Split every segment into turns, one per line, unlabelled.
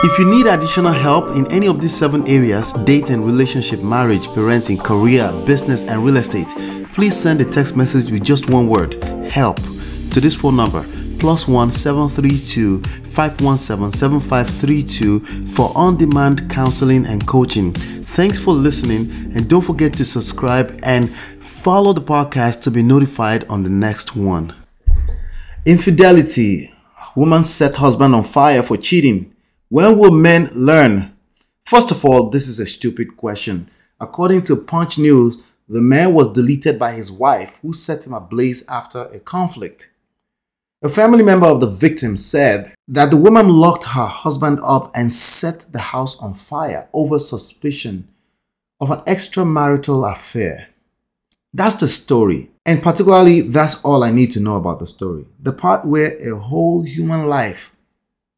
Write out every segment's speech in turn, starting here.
If you need additional help in any of these seven areas dating, relationship, marriage, parenting, career, business, and real estate please send a text message with just one word help to this phone number plus one seven three two five one seven seven five three two for on-demand counseling and coaching. Thanks for listening, and don't forget to subscribe and follow the podcast to be notified on the next one. Infidelity. Woman set husband on fire for cheating. When will men learn? First of all, this is a stupid question. According to Punch News, the man was deleted by his wife, who set him ablaze after a conflict. A family member of the victim said that the woman locked her husband up and set the house on fire over suspicion of an extramarital affair. That's the story. And particularly, that's all I need to know about the story. The part where a whole human life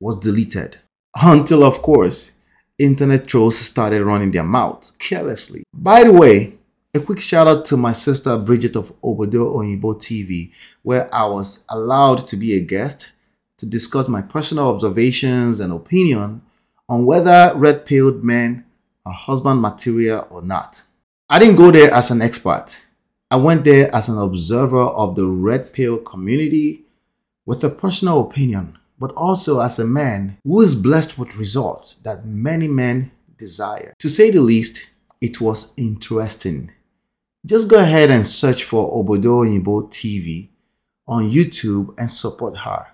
was deleted. Until, of course, internet trolls started running their mouths carelessly. By the way, a quick shout out to my sister Bridget of Obodo Oyinbo TV, where I was allowed to be a guest to discuss my personal observations and opinion on whether red pilled men are husband material or not. I didn't go there as an expert. I went there as an observer of the red pill community with a personal opinion, but also as a man who is blessed with results that many men desire. To say the least, it was interesting. Just go ahead and search for Obodo Oyinbo TV on YouTube and support her.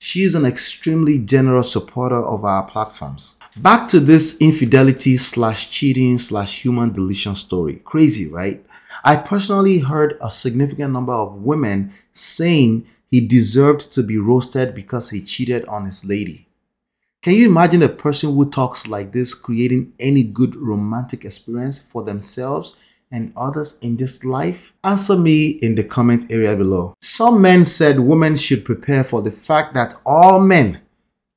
She is an extremely generous supporter of our platforms. Back to this infidelity slash cheating slash human deletion story. Crazy, right? I personally heard a significant number of women saying he deserved to be roasted because he cheated on his lady. Can you imagine a person who talks like this creating any good romantic experience for themselves and others in this life? Answer me in the comment area below. Some men said women should prepare for the fact that all men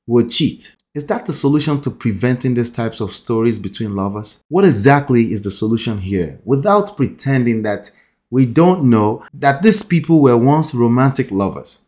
will cheat. Is that the solution to preventing these types of stories between lovers? What exactly is the solution here? Without pretending that we don't know that these people were once romantic lovers.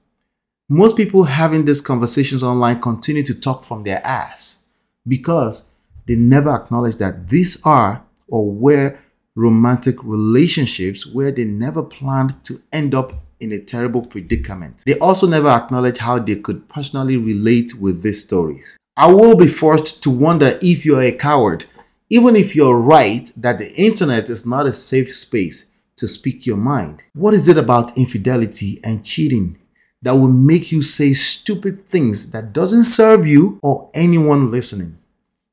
Most people having these conversations online continue to talk from their ass because they never acknowledge that these are or were romantic relationships where they never planned to end up in a terrible predicament. They also never acknowledge how they could personally relate with these stories. I will be forced to wonder if you're a coward, even if you're right that the internet is not a safe space to speak your mind. What is it about infidelity and cheating that will make you say stupid things that doesn't serve you or anyone listening?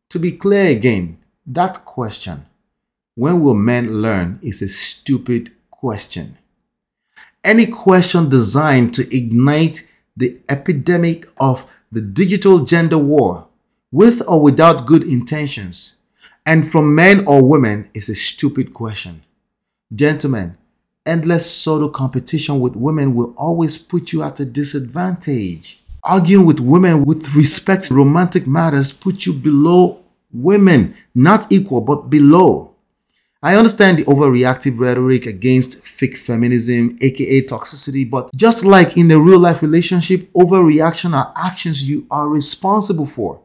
To be clear again, that question when will men learn is a stupid question. Any question designed to ignite the epidemic of the digital gender war, with or without good intentions, and from men or women is a stupid question. Gentlemen, endless subtle competition with women will always put you at a disadvantage. Arguing with women with respect to romantic matters put you below women, not equal, but below. I understand the overreactive rhetoric against fake feminism, aka toxicity, but just like in a real life relationship, overreaction are actions you are responsible for.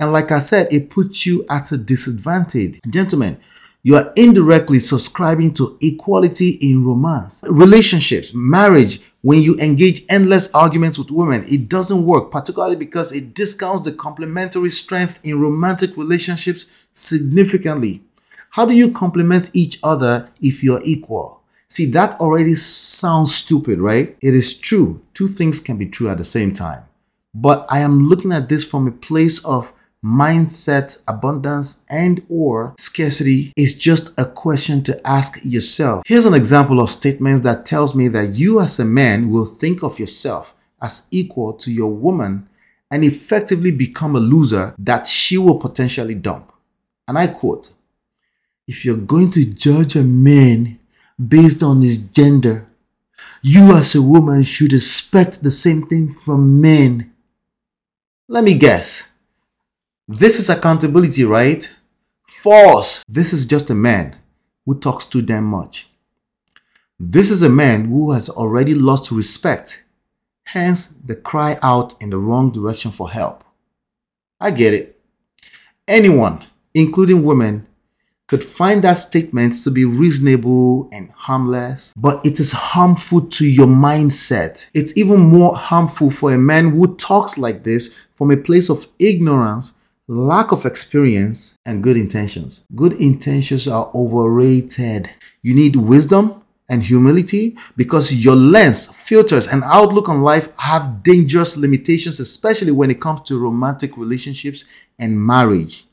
And like I said, it puts you at a disadvantage. Gentlemen, you are indirectly subscribing to equality in romance, relationships, marriage. When you engage endless arguments with women, it doesn't work, particularly because it discounts the complementary strength in romantic relationships significantly. How do you complement each other if you're equal? See, that already sounds stupid, right? It is true. Two things can be true at the same time. But I am looking at this from a place of mindset, abundance, and or scarcity is just a question to ask yourself. Here's an example of statements that tells me that you as a man will think of yourself as equal to your woman and effectively become a loser that she will potentially dump. And I quote, if you're going to judge a man based on his gender, you as a woman should expect the same thing from men. Let me guess. This is accountability, right? False. This is just a man who talks too damn much. This is a man who has already lost respect, hence the cry out in the wrong direction for help. I get it. anyone, including women, could find that statement to be reasonable and harmless, but it is harmful to your mindset. It's even more harmful for a man who talks like this from a place of ignorance, lack of experience, and good intentions. Good intentions are overrated. You need wisdom and humility because your lens, filters, and outlook on life have dangerous limitations, especially when it comes to romantic relationships and marriage.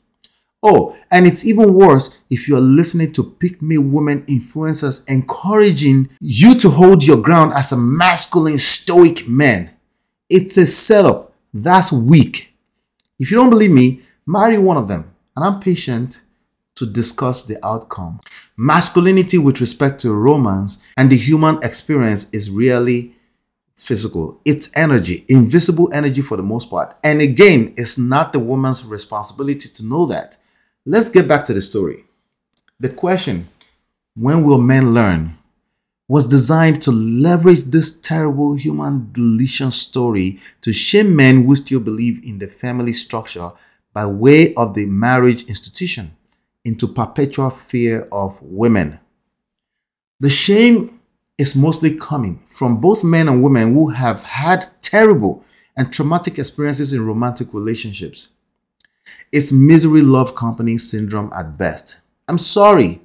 Oh, and it's even worse if you're listening to pick me women influencers encouraging you to hold your ground as a masculine, stoic man. It's a setup that's weak. If you don't believe me, marry one of them, and I'm patient to discuss the outcome. Masculinity with respect to romance and the human experience is really physical. It's energy, invisible energy for the most part. And again, it's not the woman's responsibility to know that. Let's get back to the story. The question, when will men learn, was designed to leverage this terrible human deletion story to shame men who still believe in the family structure by way of the marriage institution into perpetual fear of women. The shame is mostly coming from both men and women who have had terrible and traumatic experiences in romantic relationships. It's misery love company syndrome at best. I'm sorry,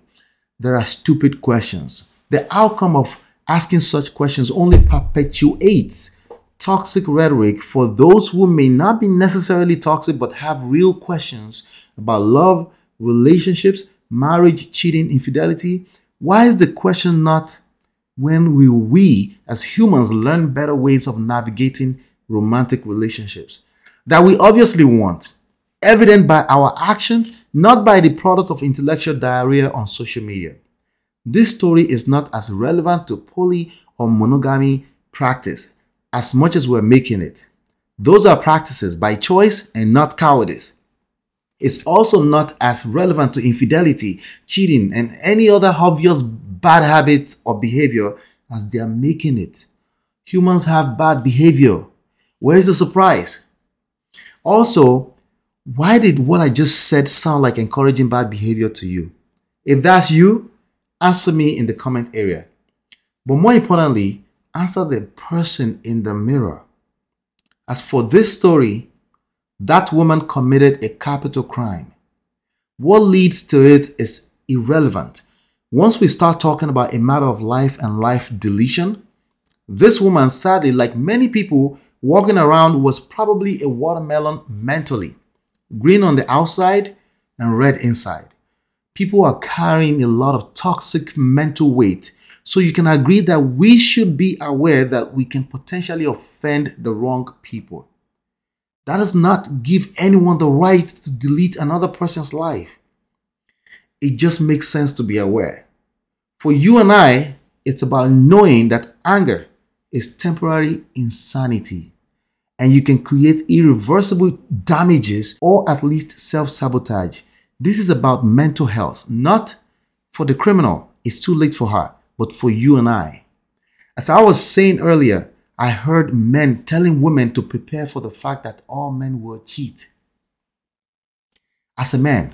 there are stupid questions. The outcome of asking such questions only perpetuates toxic rhetoric for those who may not be necessarily toxic but have real questions about love, relationships, marriage, cheating, infidelity. Why is the question not when will we as humans learn better ways of navigating romantic relationships that we obviously want? evident by our actions, not by the product of intellectual diarrhea on social media. This story is not as relevant to poly or monogamy practice as much as we're making it. Those are practices by choice and not cowardice. It's also not as relevant to infidelity, cheating, and any other obvious bad habits or behavior as they are making it. Humans have bad behavior. Where is the surprise? Also, why did what I just said sound like encouraging bad behavior to you? If that's you, answer me in the comment area. But more importantly, answer the person in the mirror. As for this story, that woman committed a capital crime. What leads to it is irrelevant. Once we start talking about a matter of life and life deletion, this woman, sadly, like many people walking around, was probably a watermelon mentally green on the outside and red inside. People are carrying a lot of toxic mental weight. So you can agree that we should be aware that we can potentially offend the wrong people. That does not give anyone the right to delete another person's life. It just makes sense to be aware. For you and I, it's about knowing that anger is temporary insanity and you can create irreversible damages or at least self sabotage. This is about mental health, not for the criminal. It's too late for her, but for you and I. As I was saying earlier, I heard men telling women to prepare for the fact that all men will cheat. As a man,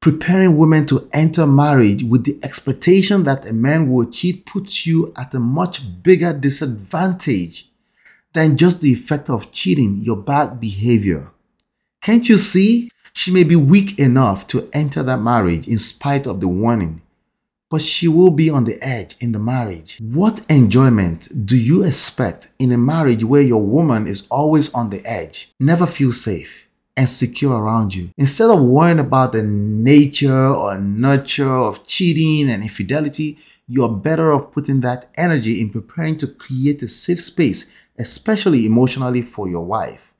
preparing women to enter marriage with the expectation that a man will cheat puts you at a much bigger disadvantage than just the effect of cheating, your bad behavior. Can't you see? She may be weak enough to enter that marriage in spite of the warning, but she will be on the edge in the marriage. What enjoyment do you expect in a marriage where your woman is always on the edge, never feel safe? and secure around you. Instead of worrying about the nature or nurture of cheating and infidelity, you are better off putting that energy in preparing to create a safe space especially emotionally for your wife.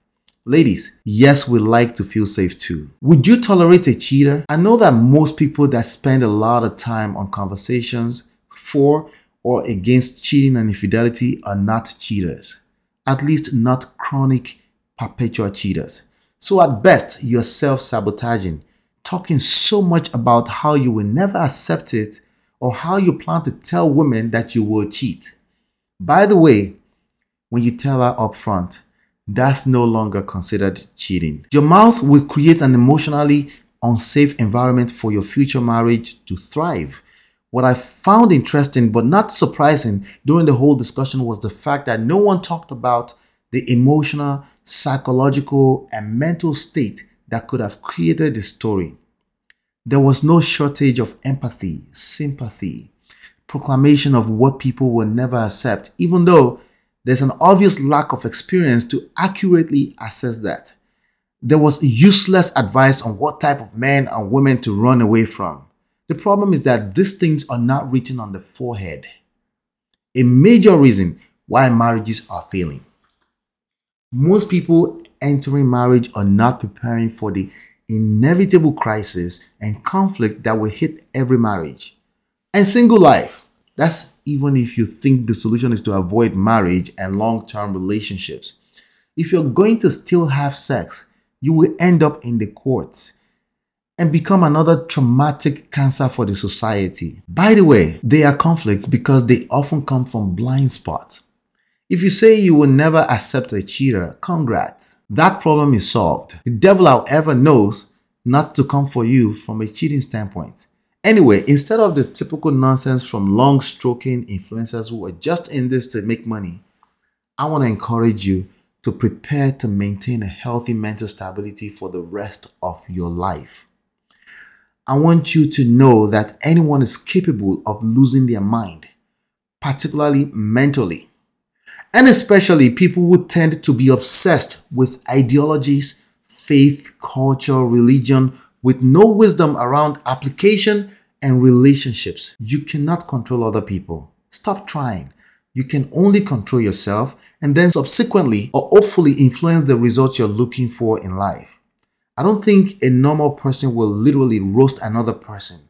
Ladies, yes, we like to feel safe too. Would you tolerate a cheater? I know that most people that spend a lot of time on conversations for or against cheating and infidelity are not cheaters, at least not chronic, perpetual cheaters. So, at best, you're self sabotaging, talking so much about how you will never accept it or how you plan to tell women that you will cheat. By the way, when you tell her up front, that's no longer considered cheating. Your mouth will create an emotionally unsafe environment for your future marriage to thrive. What I found interesting but not surprising during the whole discussion was the fact that no one talked about the emotional, psychological, and mental state that could have created the story. There was no shortage of empathy, sympathy, proclamation of what people will never accept, even though there's an obvious lack of experience to accurately assess that. There was useless advice on what type of men and women to run away from. The problem is that these things are not written on the forehead. A major reason why marriages are failing. Most people entering marriage are not preparing for the inevitable crisis and conflict that will hit every marriage. And single life, that's even if you think the solution is to avoid marriage and long term relationships. If you're going to still have sex, you will end up in the courts and become another traumatic cancer for the society. By the way, they are conflicts because they often come from blind spots. If you say you will never accept a cheater, congrats. That problem is solved. The devil, however, knows not to come for you from a cheating standpoint. Anyway, instead of the typical nonsense from long stroking influencers who are just in this to make money, I want to encourage you to prepare to maintain a healthy mental stability for the rest of your life. I want you to know that anyone is capable of losing their mind, particularly mentally. And especially people who tend to be obsessed with ideologies, faith, culture, religion, with no wisdom around application and relationships. You cannot control other people. Stop trying. You can only control yourself and then subsequently or hopefully influence the results you're looking for in life. I don't think a normal person will literally roast another person.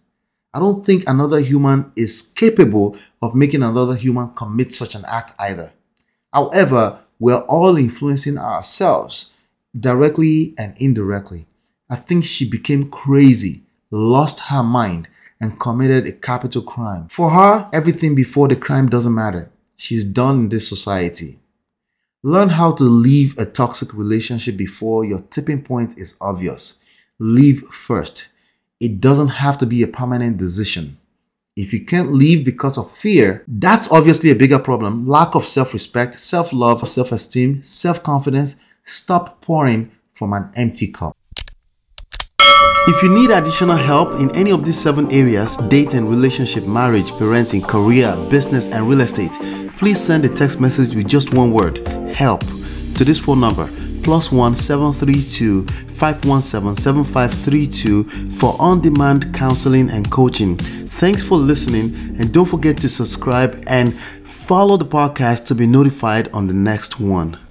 I don't think another human is capable of making another human commit such an act either. However, we're all influencing ourselves directly and indirectly. I think she became crazy, lost her mind, and committed a capital crime. For her, everything before the crime doesn't matter. She's done in this society. Learn how to leave a toxic relationship before your tipping point is obvious. Leave first. It doesn't have to be a permanent decision. If you can't leave because of fear, that's obviously a bigger problem. Lack of self respect, self love, self esteem, self confidence. Stop pouring from an empty cup. If you need additional help in any of these seven areas dating, relationship, marriage, parenting, career, business, and real estate please send a text message with just one word help to this phone number plus one seven three two five one seven seven five three two for on-demand counseling and coaching. Thanks for listening and don't forget to subscribe and follow the podcast to be notified on the next one.